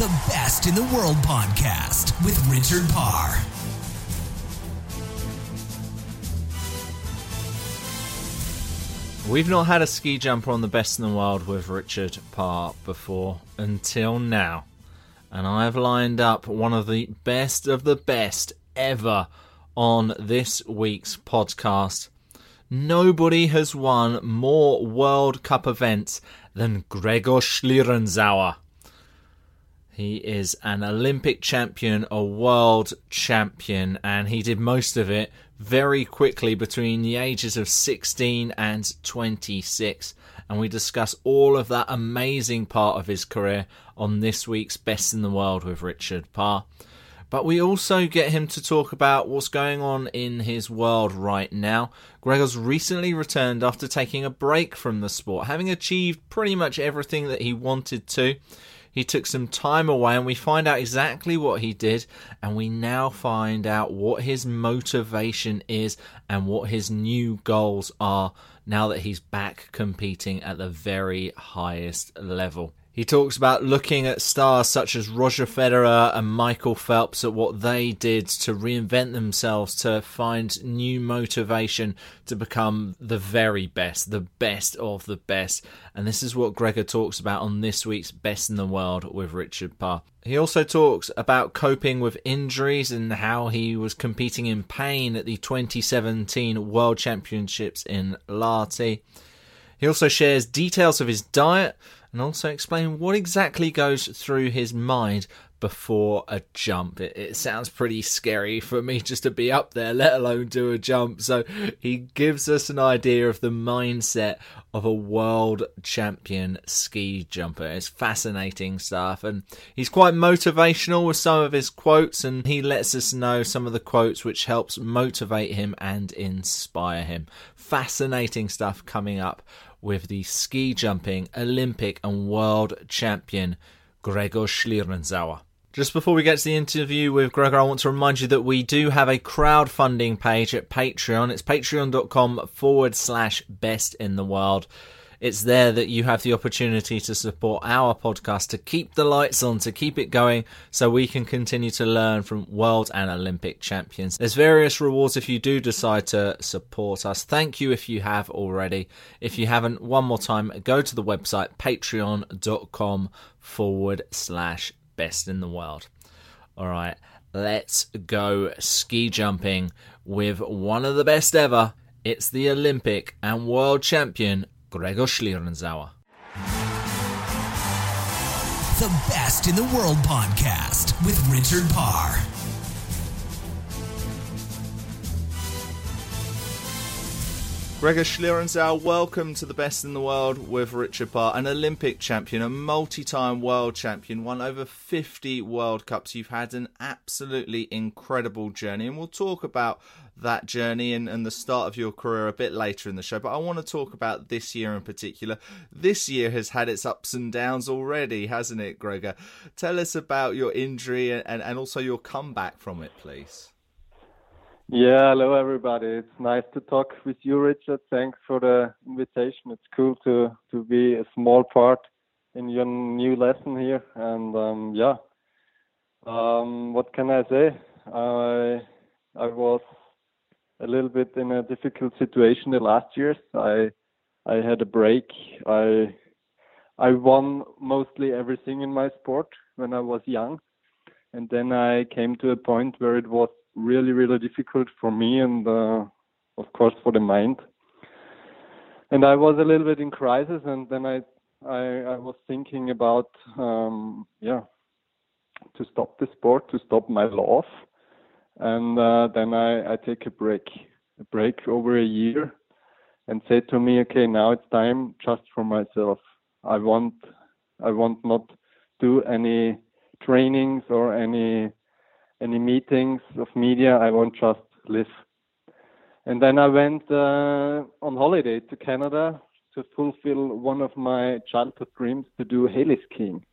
The Best in the World podcast with Richard Parr. We've not had a ski jumper on the best in the world with Richard Parr before until now. And I've lined up one of the best of the best ever on this week's podcast. Nobody has won more World Cup events than Gregor Schlierenzauer. He is an Olympic champion, a world champion, and he did most of it very quickly between the ages of 16 and 26. And we discuss all of that amazing part of his career on this week's Best in the World with Richard Parr. But we also get him to talk about what's going on in his world right now. Gregor's recently returned after taking a break from the sport, having achieved pretty much everything that he wanted to. He took some time away, and we find out exactly what he did, and we now find out what his motivation is and what his new goals are now that he's back competing at the very highest level. He talks about looking at stars such as Roger Federer and Michael Phelps at what they did to reinvent themselves, to find new motivation to become the very best, the best of the best. And this is what Gregor talks about on this week's Best in the World with Richard Parr. He also talks about coping with injuries and how he was competing in pain at the 2017 World Championships in Lahti. He also shares details of his diet and also explain what exactly goes through his mind before a jump. It, it, sounds pretty scary for me just to be up there, let alone do a jump. So he gives us an idea of the mindset of a world champion ski jumper. It's fascinating stuff, and he's quite motivational with some of his quotes, and he lets us know some of the quotes which helps motivate him and inspire him. Fascinating stuff coming up with the ski jumping Olympic and world champion Gregor Schlierenzauer. Just before we get to the interview with Gregor, I want to remind you that we do have a crowdfunding page at Patreon. It's patreon.com forward slash best in the world. It's there that you have the opportunity to support our podcast, to keep the lights on, to keep it going, so we can continue to learn from world and Olympic champions. There's various rewards if you do decide to support us. Thank you if you have already. If you haven't, one more time, go to the website patreon.com forward slash best in the world. All right, let's go ski jumping with one of the best ever. It's the Olympic and world champion Gregor Schlierenzauer. The Best in the World podcast with Richard Parr. Gregor Schlierenzauer, welcome to the Best in the World with Richard Parr, an Olympic champion, a multi-time world champion, won over 50 World Cups. You've had an absolutely incredible journey, and we'll talk about that journey and, and the start of your career a bit later in the show. But I want to talk about this year in particular. This year has had its ups and downs already, hasn't it, Gregor? Tell us about your injury and, and also your comeback from it, please. Yeah, hello everybody. It's nice to talk with you, Richard. Thanks for the invitation. It's cool to to be a small part in your new lesson here. And um, yeah, um, what can I say? I I was a little bit in a difficult situation the last years. I I had a break. I I won mostly everything in my sport when I was young, and then I came to a point where it was really really difficult for me and uh, of course for the mind. And I was a little bit in crisis, and then I I, I was thinking about um, yeah to stop the sport, to stop my love, and uh, then I, I take a break, a break over a year, and say to me, okay, now it's time just for myself. I want, I want not to do any trainings or any any meetings of media. I won't just live. And then I went uh, on holiday to Canada to fulfill one of my childhood dreams to do heli skiing.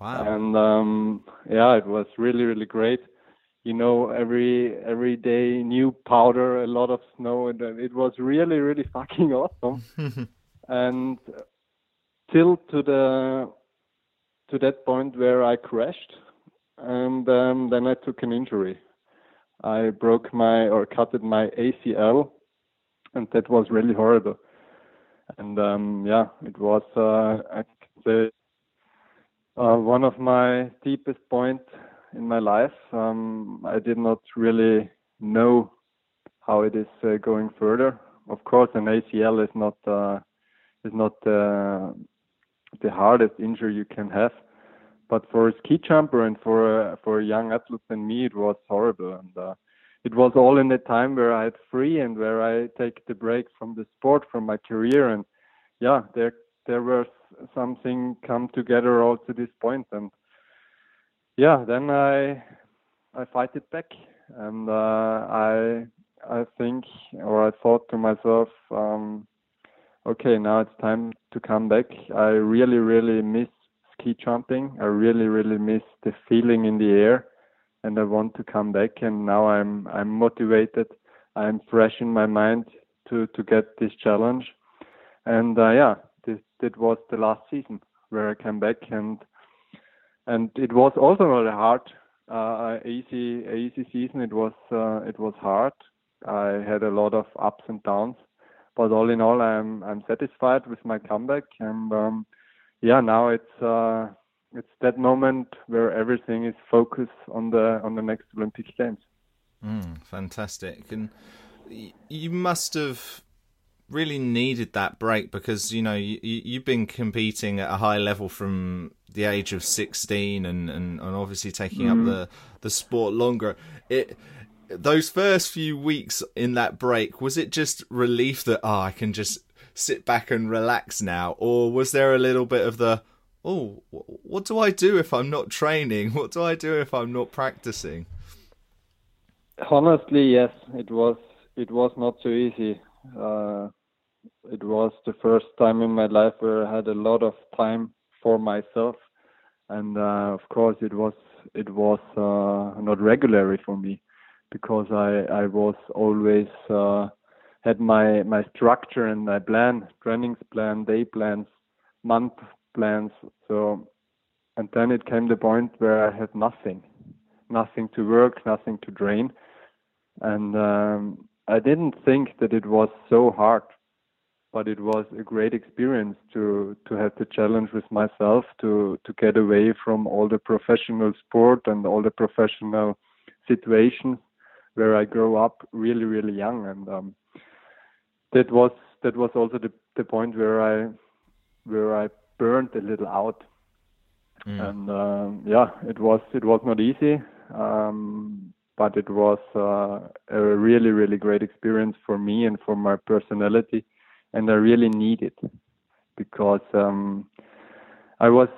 Wow. And um, yeah, it was really really great. You know, every every day new powder, a lot of snow, and uh, it was really really fucking awesome. and till to the to that point where I crashed, and um, then I took an injury. I broke my or cutted my ACL, and that was really horrible. And um, yeah, it was uh, I can say uh, one of my deepest points in my life. Um, I did not really know how it is uh, going further. Of course, an ACL is not uh, is not uh, the hardest injury you can have, but for a ski jumper and for a, for a young athlete than me, it was horrible. And uh, it was all in the time where I had free and where I take the break from the sport, from my career, and yeah, there there was something come together all to this point. And yeah then i i fight it back. And uh, i i think or i thought to myself um okay now it's time to come back. I really really miss ski jumping i really really miss the feeling in the air and i want to come back and now i'm i'm motivated i'm fresh in my mind to to get this challenge and uh, yeah this that was the last season where I came back and and it was also really hard. Uh, easy easy season. It was uh, it was hard. I had a lot of ups and downs, but all in all, I'm I'm satisfied with my comeback. And um, yeah, now it's uh, it's that moment where everything is focused on the on the next Olympic Games. Mm, fantastic, and you must have really needed that break because you know you, you've been competing at a high level from the age of 16 and, and, and obviously taking mm-hmm. up the, the sport longer it those first few weeks in that break was it just relief that oh i can just sit back and relax now? Or was there a little bit of the oh what do i do if i'm not training? What do i do if i'm not practicing? Honestly yes it was it was not so easy. Uh, it was the first time in my life where I had a lot of time for myself, and uh, of course it was it was uh, not regularly for me because I I was always uh, had my my structure and my plan, trainings plan, day plans, month plans. So, and then it came the point where I had nothing, nothing to work, nothing to train, and um, I didn't think that it was so hard but it was a great experience to to have the challenge with myself to to get away from all the professional sport and all the professional situations where I grew up really really young and um, that was that was also the the point where I where I burned a little out mm. and um, yeah it was it was not easy um, but it was uh, a really really great experience for me and for my personality and I really need it because um, I was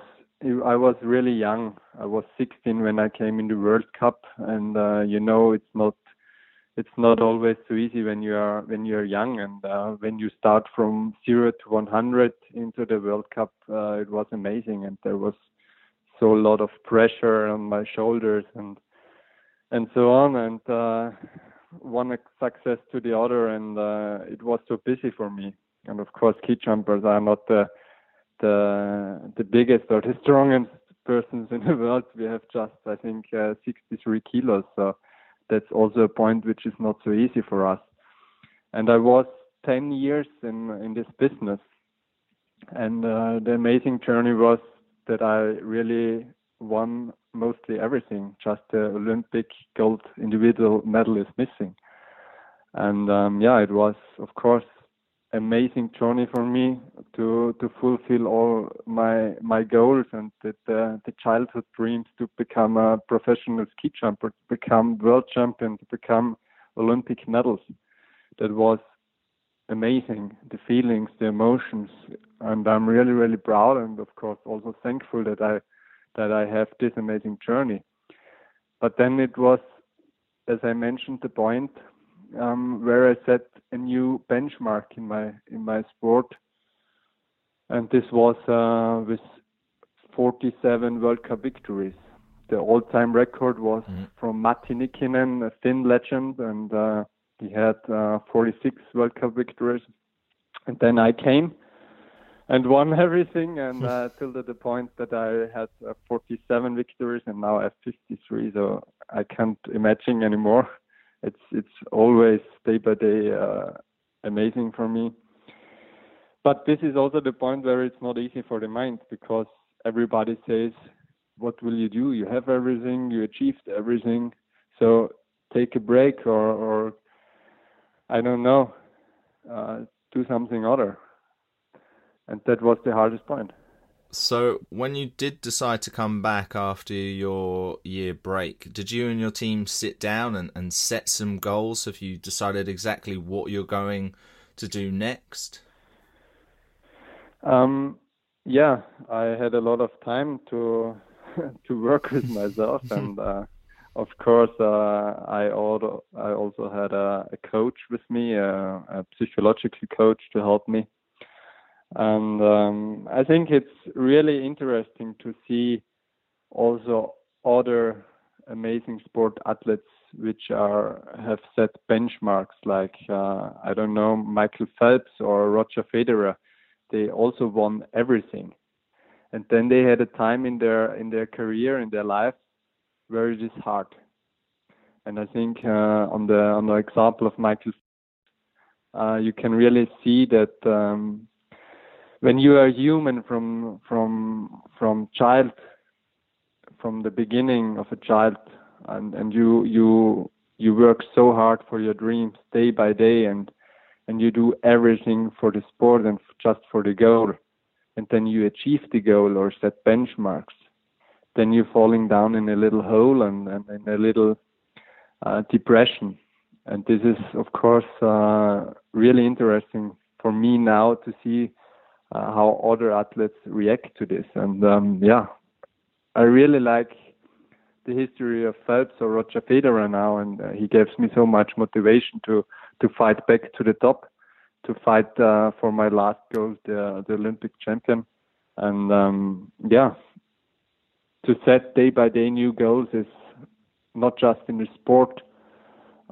I was really young. I was 16 when I came in the World Cup, and uh, you know it's not it's not always so easy when you are when you are young and uh, when you start from zero to 100 into the World Cup. Uh, it was amazing, and there was so a lot of pressure on my shoulders and and so on. And uh, one success to the other, and uh, it was so busy for me. And of course, ski jumpers are not the the the biggest or the strongest persons in the world. We have just, I think, uh, 63 kilos. So that's also a point which is not so easy for us. And I was 10 years in in this business, and uh, the amazing journey was that I really won mostly everything. Just the Olympic gold individual medal is missing, and um, yeah, it was of course amazing journey for me to to fulfill all my my goals and the the, uh, the childhood dreams to become a professional ski jumper, to become world champion, to become Olympic medals. That was amazing. The feelings, the emotions, and I'm really really proud and of course also thankful that I that I have this amazing journey. But then it was, as I mentioned, the point um, where I set a new benchmark in my in my sport, and this was uh, with 47 World Cup victories. The all-time record was mm-hmm. from Matti Nykänen, a Finn legend, and uh, he had uh, 46 World Cup victories. And then I came and won everything, and uh, till the point that I had uh, 47 victories, and now I have 53. So I can't imagine anymore it's it's always day by day uh, amazing for me. But this is also the point where it's not easy for the mind because everybody says, "What will you do? You have everything. You achieved everything. So take a break or or I don't know, uh, do something other." And that was the hardest point. So, when you did decide to come back after your year break, did you and your team sit down and, and set some goals? Have you decided exactly what you're going to do next? Um, yeah, I had a lot of time to to work with myself, and uh, of course, uh, I also I also had a, a coach with me, a, a psychological coach to help me and um, I think it's really interesting to see also other amazing sport athletes which are have set benchmarks like uh, I don't know Michael Phelps or Roger Federer. They also won everything, and then they had a time in their in their career in their life where it is hard. And I think uh, on the on the example of Michael, uh, you can really see that um, when you are human from from from child from the beginning of a child and and you you you work so hard for your dreams day by day and and you do everything for the sport and just for the goal and then you achieve the goal or set benchmarks then you're falling down in a little hole and, and in a little uh, depression. And this is of course uh, really interesting for me now to see how other athletes react to this. And um, yeah, I really like the history of Phelps or Roger Federer now, and uh, he gives me so much motivation to to fight back to the top, to fight uh, for my last goal, the the Olympic champion, and um, yeah, to set day by day new goals is not just in the sport.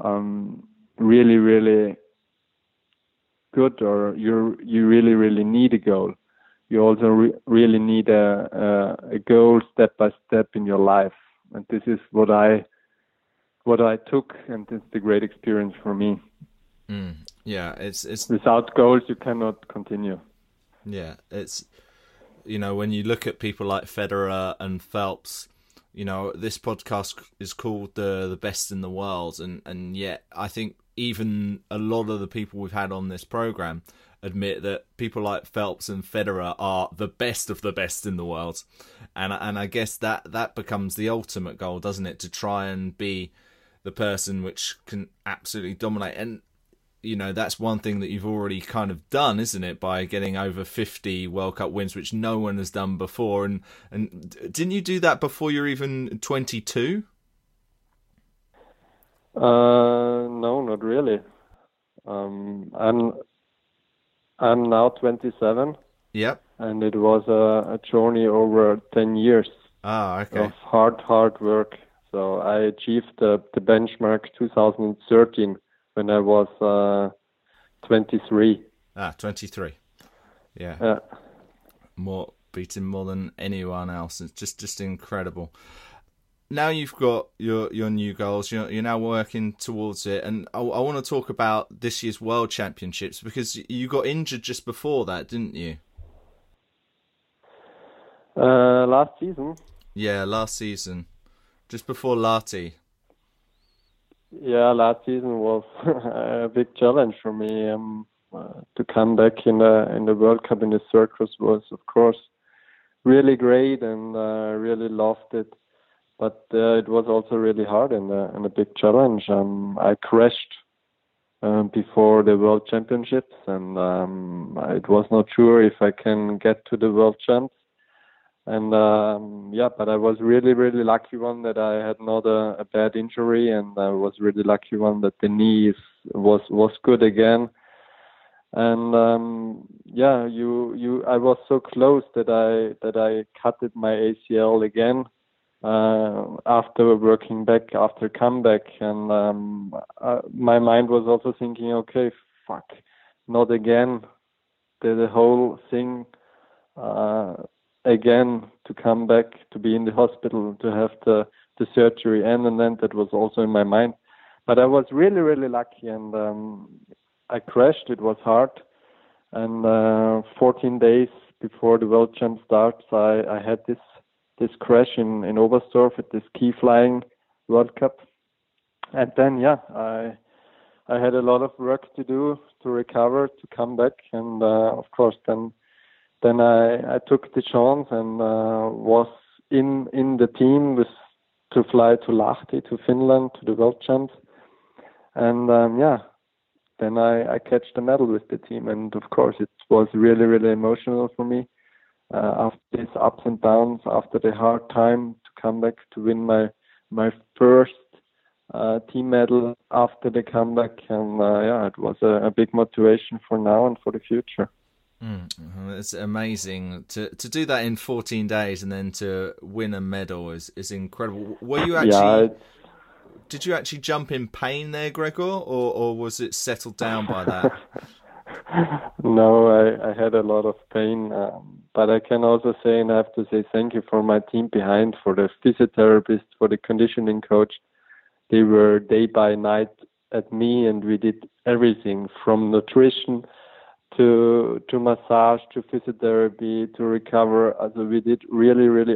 Um, really, really good or you you really really need a goal. You also re- really need a, a, a goal step by step in your life. And this is what i what i took and it's the great experience for me. Mm, yeah it's it's without goals you cannot continue. Yeah it's you know when you look at people like federer and phelps you know this podcast is called the the best in the world. And and yet i think even a lot of the people we've had on this program admit that people like Phelps and Federer are the best of the best in the world, and and I guess that that becomes the ultimate goal, doesn't it? To try and be the person which can absolutely dominate, and you know that's one thing that you've already kind of done, isn't it? By getting over fifty World Cup wins, which no one has done before, and and didn't you do that before you're even twenty two? Uh, no, not really. Um, I'm I'm now 27. Yep. And it was a, a journey over 10 years. Ah, okay. Of hard, hard work. So I achieved the, the benchmark 2013 when I was uh, 23. Ah, 23. Yeah. Yeah. More beating more than anyone else. It's just just incredible. Now you've got your your new goals. You're, you're now working towards it, and I, I want to talk about this year's World Championships because you got injured just before that, didn't you? Uh, last season. Yeah, last season, just before Lahti. Yeah, last season was a big challenge for me. Um, uh, to come back in the in the World Cup in the circus was, of course, really great, and uh, really loved it. But uh, it was also really hard and, uh, and a big challenge. Um, I crashed um, before the World Championships, and um, it was not sure if I can get to the World Champs and um, yeah, but I was really, really lucky one that I had not a, a bad injury, and I was really lucky one that the knee was was good again. And um, yeah, you you I was so close that I that I cutted my ACL again uh, after working back after comeback, and um, uh, my mind was also thinking, okay, fuck, not again. The, the whole thing. Uh, again to come back to be in the hospital to have the the surgery and and then that was also in my mind but i was really really lucky and um i crashed it was hard and uh 14 days before the world champ starts i i had this this crash in in oberstdorf at this ski flying world cup. And then yeah i i had a lot of work to do to recover to come back. And uh, of course then then I, I took the chance and uh, was in in the team with to fly to Lahti to Finland to the World Champs, and um, yeah, then I I catch the medal with the team, and of course it was really really emotional for me after these ups and downs, after the hard time to come back to win my my first uh, team medal after the comeback, and uh, yeah, it was a, a big motivation for now and for the future. Mm, it's amazing to to do that in 14 days and then to win a medal is is incredible. Were you actually? Yeah, did you actually jump in pain there, Gregor, or or was it settled down by that? no, I, I had a lot of pain, um, but I can also say, and I have to say thank you for my team behind, for the physiotherapist, for the conditioning coach. They were day by night at me, and we did everything from nutrition to to massage to physiotherapy to recover. So we did really really.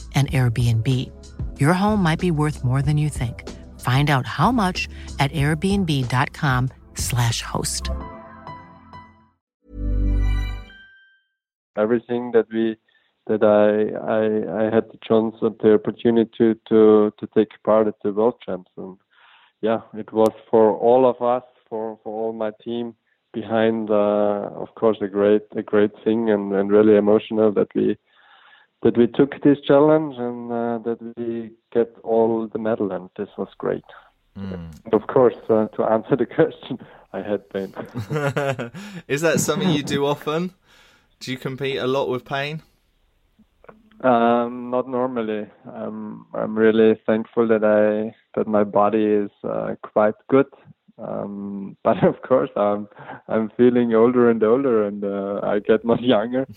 an Airbnb. Your home might be worth more than you think. Find out how much at airbnb.com/slash host. Everything that we that I I, I had the chance and the opportunity to, to to take part at the World Champs and yeah, it was for all of us, for, for all my team behind uh, of course a great a great thing and, and really emotional that we that we took this challenge and uh, that we get all the medal, and this was great. Mm. Of course, uh, to answer the question, I had pain. Is that something you do often? Do you compete a lot with pain? Um, not normally. Um, I'm really thankful that I that my body is uh, quite good. Um, but of course, I'm I'm feeling older and older, and uh, I get much younger.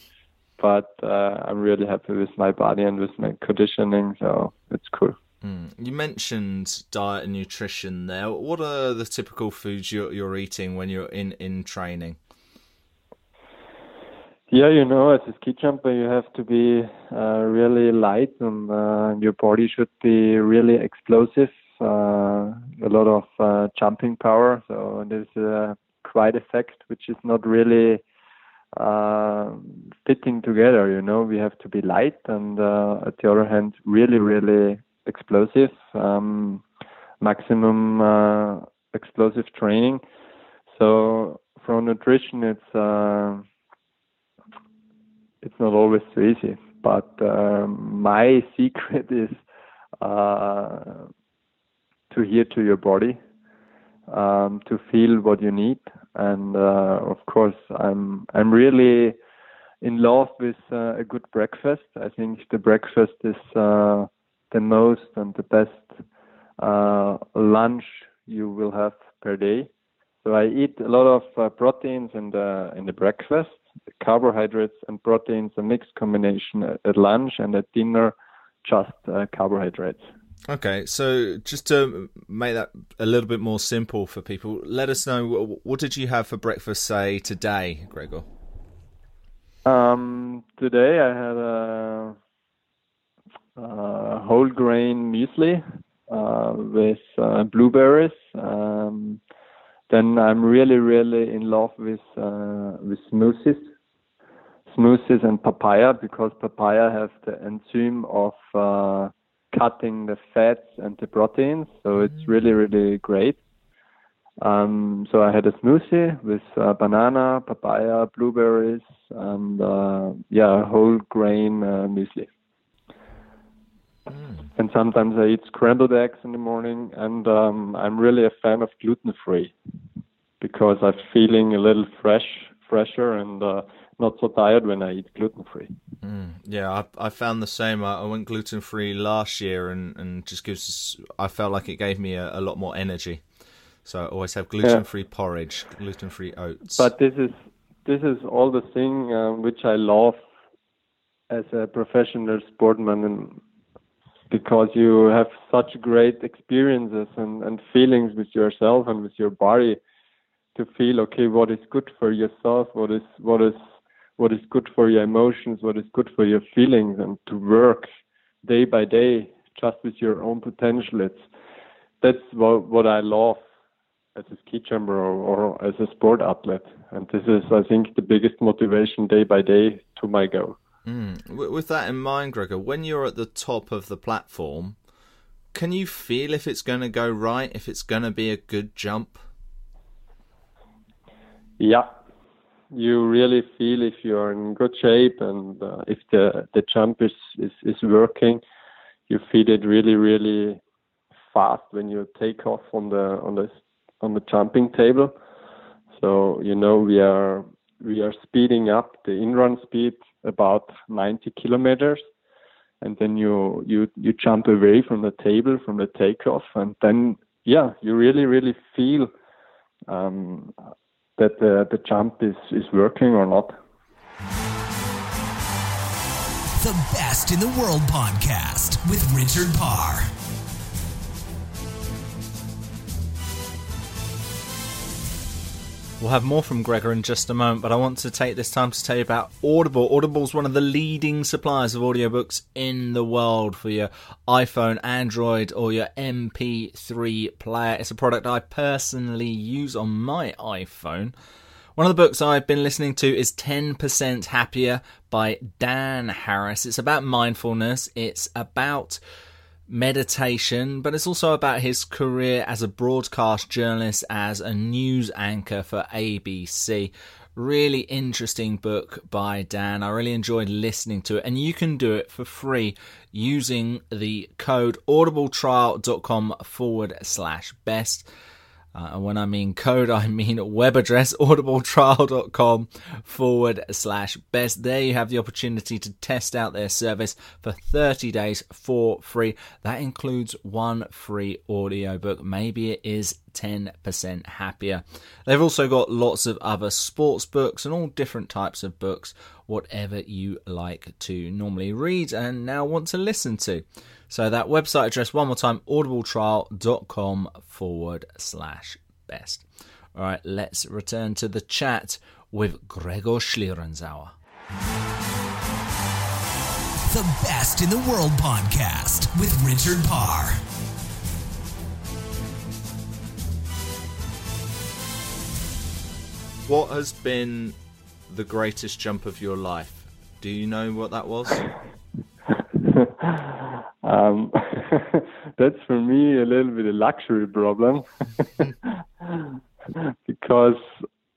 But uh, I'm really happy with my body and with my conditioning, so it's cool. Mm. You mentioned diet and nutrition there. What are the typical foods you're, you're eating when you're in, in training? Yeah, you know, as a ski jumper, you have to be uh, really light, and uh, your body should be really explosive. Uh, a lot of uh, jumping power, so there's a quite effect which is not really uh, fitting together. You know, we have to be light, and uh, at the other hand, really, really explosive. Um, maximum explosive training. So for nutrition, it's it's not always so easy. But um, my secret is uh, to hear to your body, um, to feel what you need, and uh, of course, I'm I'm really in love with uh, a good breakfast. I think the breakfast is uh, the most and the best uh, lunch you will have per day. So I eat a lot of uh, proteins in the in the breakfast, carbohydrates and proteins, a mixed combination at lunch and at dinner, just uh, carbohydrates. Okay, so just to make that a little bit more simple for people, let us know what did you have for breakfast, say today, Gregor? Um, today I had a, a whole grain muesli uh, with uh, blueberries. Um, then I'm really, really in love with uh, with smoothies, smoothies and papaya because papaya has the enzyme of uh, cutting the fats and the proteins, so it's mm. really, really great. Um, so I had a smoothie with uh, banana, papaya, blueberries, and uh, yeah, whole grain uh, muesli. Mm. And sometimes I eat scrambled eggs in the morning, and um, I'm really a fan of gluten free because I'm feeling a little fresh, fresher, and uh, not so tired when I eat gluten free. Mm, yeah, I, I found the same. I, I went gluten free last year, and, and just gives. I felt like it gave me a, a lot more energy. So I always have gluten free yeah. porridge, gluten free oats. But this is this is all the thing um, which I love as a professional sportman, and because you have such great experiences and, and feelings with yourself and with your body to feel okay what is good for yourself what is what is what is good for your emotions what is good for your feelings and to work day by day just with your own potential it's that's what what i love as a ski jumper or, or as a sport athlete and this is i think the biggest motivation day by day to my goal Mm. With that in mind, Gregor, when you're at the top of the platform, can you feel if it's going to go right, if it's going to be a good jump? Yeah, you really feel if you're in good shape and uh, if the the jump is, is is working. You feel it really really fast when you take off on the on the on the jumping table. So you know we are we are speeding up the in-run speed about 90 kilometers, and then you you you jump away from the table from the takeoff, and then yeah, you really really feel um, that the the jump is is working or not. The best in the world podcast with Richard Parr. We'll have more from Gregor in just a moment, but I want to take this time to tell you about Audible. Audible is one of the leading suppliers of audiobooks in the world for your iPhone, Android, or your MP3 player. It's a product I personally use on my iPhone. One of the books I've been listening to is 10% Happier by Dan Harris. It's about mindfulness, it's about meditation, but it's also about his career as a broadcast journalist, as a news anchor for ABC. Really interesting book by Dan. I really enjoyed listening to it, and you can do it for free using the code audibletrial.com forward slash best. Uh, and when I mean code, I mean web address audibletrial.com forward slash best. There you have the opportunity to test out their service for 30 days for free. That includes one free audiobook. Maybe it is 10% happier. They've also got lots of other sports books and all different types of books, whatever you like to normally read and now want to listen to. So that website address, one more time, audibletrial.com forward slash best. All right, let's return to the chat with Gregor Schlierenzauer. The Best in the World podcast with Richard Parr. What has been the greatest jump of your life? Do you know what that was? Um, that's for me a little bit a luxury problem because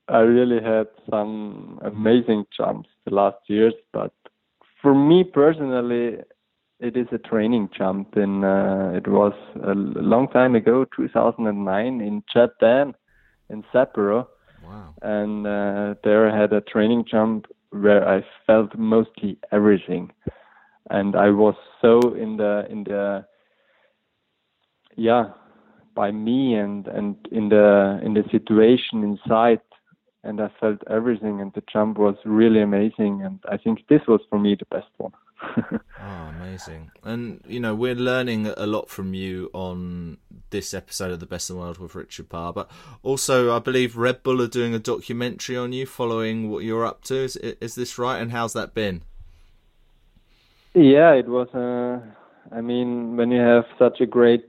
I really had some amazing jumps the last years. But for me personally, it is a training jump. In uh, it was a long time ago, 2009, in Japan, in Sapporo. Wow. And uh, there I had a training jump where I felt mostly everything and I was so in the in the yeah by me and and in the in the situation inside and I felt everything and the jump was really amazing and I think this was for me the best one. oh, amazing. And you know, we're learning a lot from you on this episode of The Best in the World with Richard Parr, but also I believe Red Bull are doing a documentary on you following what you're up to. Is is this right and how's that been? Yeah, it was. Uh, I mean, when you have such a great,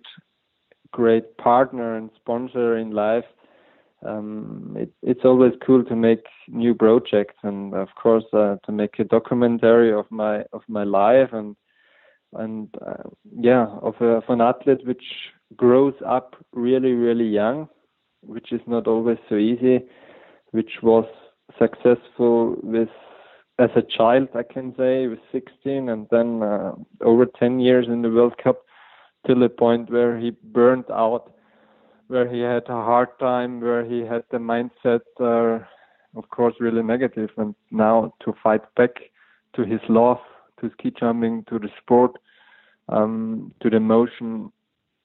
great partner and sponsor in life, um, it, it's always cool to make new projects, and of course, uh, to make a documentary of my of my life and and uh, yeah, of, a, of an athlete which grows up really, really young, which is not always so easy, which was successful with as a child, I can say, was 16, and then uh, over 10 years in the World Cup, till the point where he burned out, where he had a hard time, where he had the mindset, uh, of course, really negative. and now to fight back to his love, to ski jumping, to the sport, um, to the motion.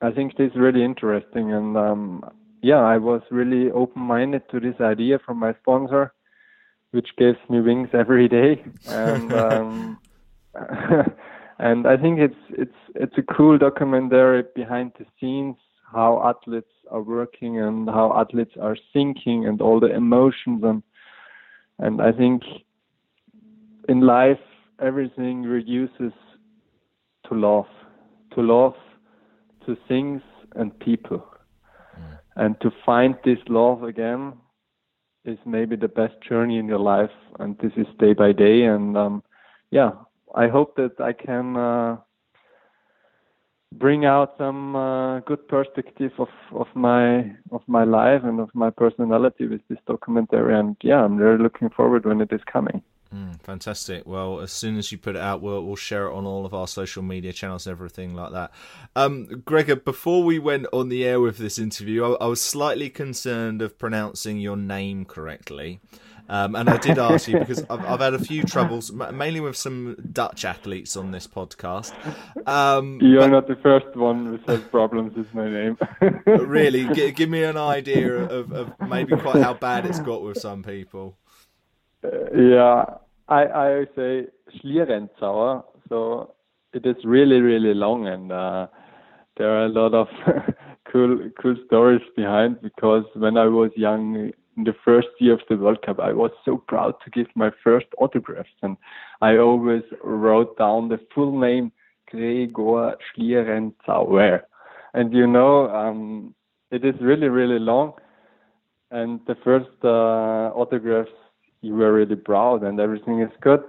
I think this is really interesting, and um, yeah, I was really open-minded to this idea from my sponsor which gives me wings every day. And um, and I think it's it's it's a cool documentary behind the scenes how athletes are working and how athletes are thinking and all the emotions and and I think in life everything reduces to love, to love to things and people. Mm. And to find this love again is maybe the best journey in your life, and this is day by day. And um, yeah, I hope that I can uh, bring out some uh, good perspective of, of my of my life and of my personality with this documentary. And yeah, I'm really looking forward when it is coming. Mm, fantastic. Well, as soon as you put it out, we'll we'll share it on all of our social media channels, everything like that. Um, Gregor, before we went on the air with this interview, I, I was slightly concerned of pronouncing your name correctly. Um, and I did ask you because I've, I've, had a few troubles, mainly with some Dutch athletes on this podcast. Um, You're but, not the first one who has problems with my name. really, g- give me an idea of, of maybe quite how bad it's got with some people. Uh, yeah, I I say Schlierenzauer, so it is really really long, and uh, there are a lot of cool cool stories behind. Because when I was young, in the first year of the World Cup, I was so proud to give my first autographs, and I always wrote down the full name Gregor Schlierenzauer, and you know, um, it is really really long, and the first uh, autographs you were really proud and everything is good,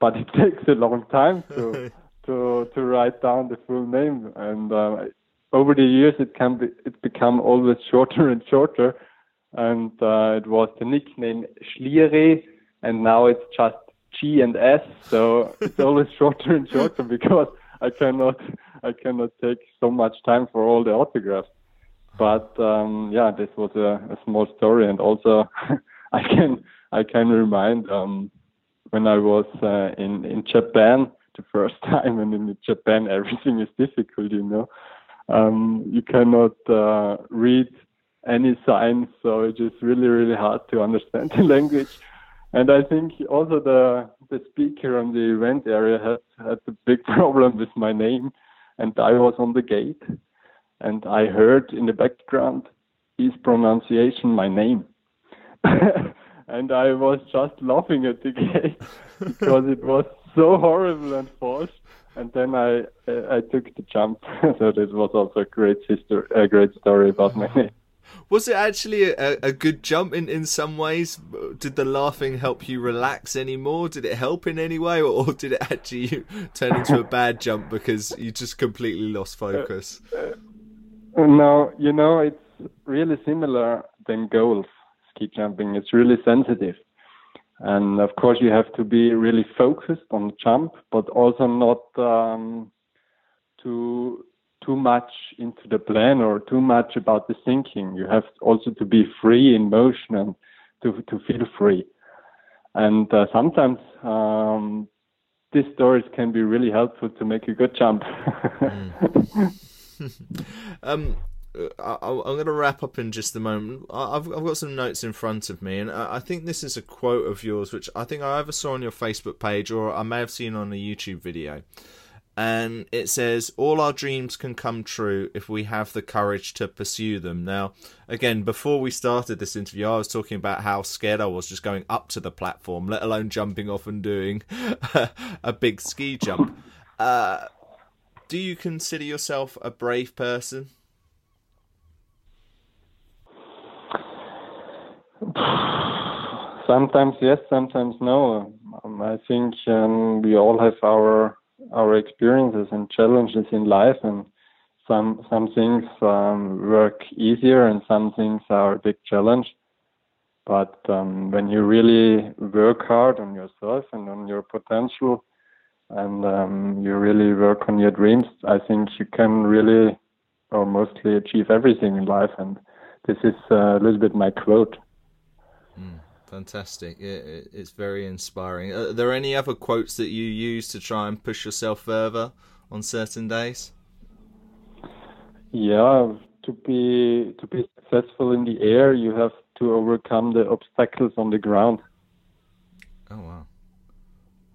but it takes a long time to to to write down the full name. And uh, over the years, it can be it become always shorter and shorter. And uh, it was the nickname Schliere, and now it's just G and S. So it's always shorter and shorter because I cannot I cannot take so much time for all the autographs. But um, yeah, this was a, a small story, and also I can I can remind um, when I was uh, in in Japan the first time, and in Japan everything is difficult, you know. Um, you cannot uh, read any signs, so it is really really hard to understand the language. And I think also the the speaker on the event area had had a big problem with my name, and I was on the gate, and I heard in the background his pronunciation my name. And I was just laughing at the gate because it was so horrible and false. And then I I took the jump, so this was also a great history, a great story about my name. Was it actually a, a good jump in, in some ways? Did the laughing help you relax anymore? Did it help in any way, or, or did it actually turn into a bad jump because you just completely lost focus? Uh, uh, no, you know it's really similar than golf ski jumping. It's really sensitive. And of course, you have to be really focused on the jump, but also not um, too too much into the plan or too much about the thinking. You have also to be free in motion and to to feel free. And uh, sometimes um, these stories can be really helpful to make a good jump. mm. um, I, am going to wrap up in just a moment. I've, I've got some notes in front of me, and I think this is a quote of yours, which I think I either saw on your Facebook page or I may have seen on a YouTube video. And it says, All our dreams can come true if we have the courage to pursue them. Now, again, before we started this interview, I was talking about how scared I was just going up to the platform, let alone jumping off and doing a big ski jump. Uh, do you consider yourself a brave person? Sometimes yes, sometimes no. Um, I think um, we all have our our experiences and challenges in life, and some some things um, work easier, and some things are a big challenge. But um, when you really work hard on yourself and on your potential, and um, you really work on your dreams, I think you can really or mostly achieve everything in life. And this is uh, a little bit my quote. Mm, fantastic. It, it's very inspiring. Are there any other quotes that you use to try and push yourself further on certain days? Yeah, to be to be successful in the air, you have to overcome the obstacles on the ground. Oh wow.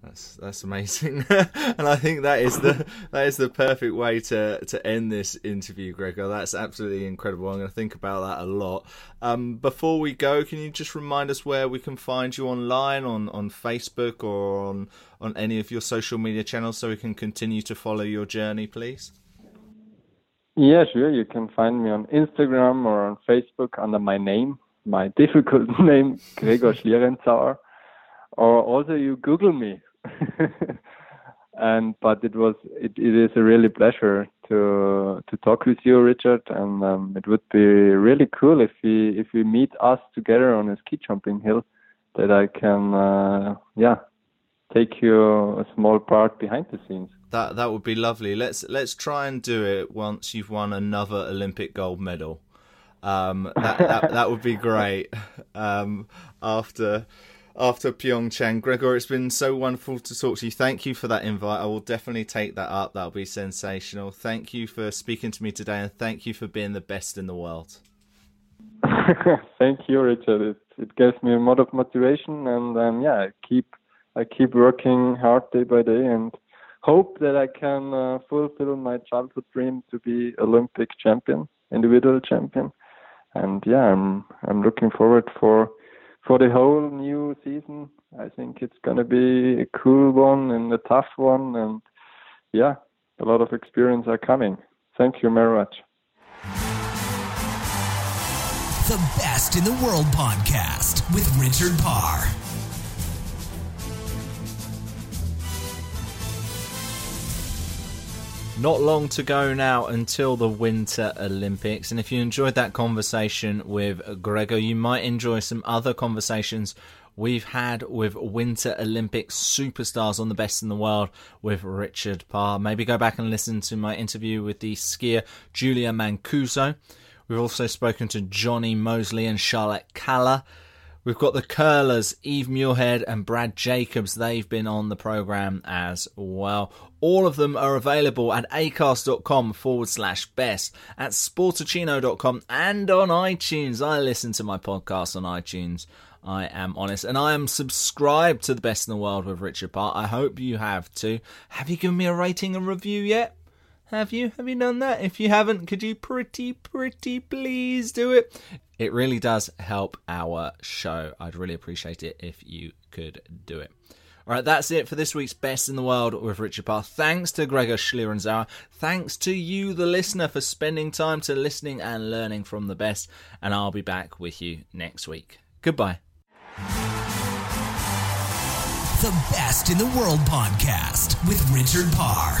That's that's amazing, and I think that is the that is the perfect way to to end this interview, Gregor. That's absolutely incredible. I'm going to think about that a lot. Um, before we go, can you just remind us where we can find you online on on Facebook or on on any of your social media channels, so we can continue to follow your journey, please? Yeah, sure. You can find me on Instagram or on Facebook under my name, my difficult name, Gregor Schlierenzauer. Or also you Google me, and but it was it, it is a really pleasure to to talk with you, Richard, and um, it would be really cool if we if we meet us together on a ski jumping hill, that I can uh, yeah take you a small part behind the scenes. That that would be lovely. Let's let's try and do it once you've won another Olympic gold medal. Um, that, that that would be great. Um, after after Pyeongchang. Gregor, it's been so wonderful to talk to you. Thank you for that invite. I will definitely take that up. That'll be sensational. Thank you for speaking to me today, and thank you for being the best in the world. thank you, Richard. It, it gives me a lot of motivation, and um, yeah, I keep I keep working hard day by day, and hope that I can uh, fulfill my childhood dream to be Olympic champion, individual champion. And yeah, I'm I'm looking forward for for the whole new season. I think it's going to be a cool one and a tough one. And yeah, a lot of experience are coming. Thank you very much. The Best in the World podcast with Richard Parr. Not long to go now until the Winter Olympics. And if you enjoyed that conversation with Gregor, you might enjoy some other conversations we've had with Winter Olympics superstars on the best in the world with Richard Parr. Maybe go back and listen to my interview with the skier Julia Mancuso. We've also spoken to Jonny Moseley and Charlotte Kalla. We've got the curlers, Eve Muirhead and Brad Jacobs. They've been on the programme as well. All of them are available at acast.com forward slash best, at sportacino.com, and on iTunes. I listen to my podcast on iTunes. I am honest. And I am subscribed to the best in the world with Richard Parr. I hope you have too. Have you given me a rating and review yet? Have you? Have you done that? If you haven't, could you pretty, pretty please do it? It really does help our show. I'd really appreciate it if you could do it. All right, that's it for this week's Best in the World with Richard Parr. Thanks to Gregor Schlierenzauer. Thanks to you, the listener, for spending time to listening and learning from the best. And I'll be back with you next week. Goodbye. The Best in the World podcast with Richard Parr.